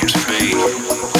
meant to be.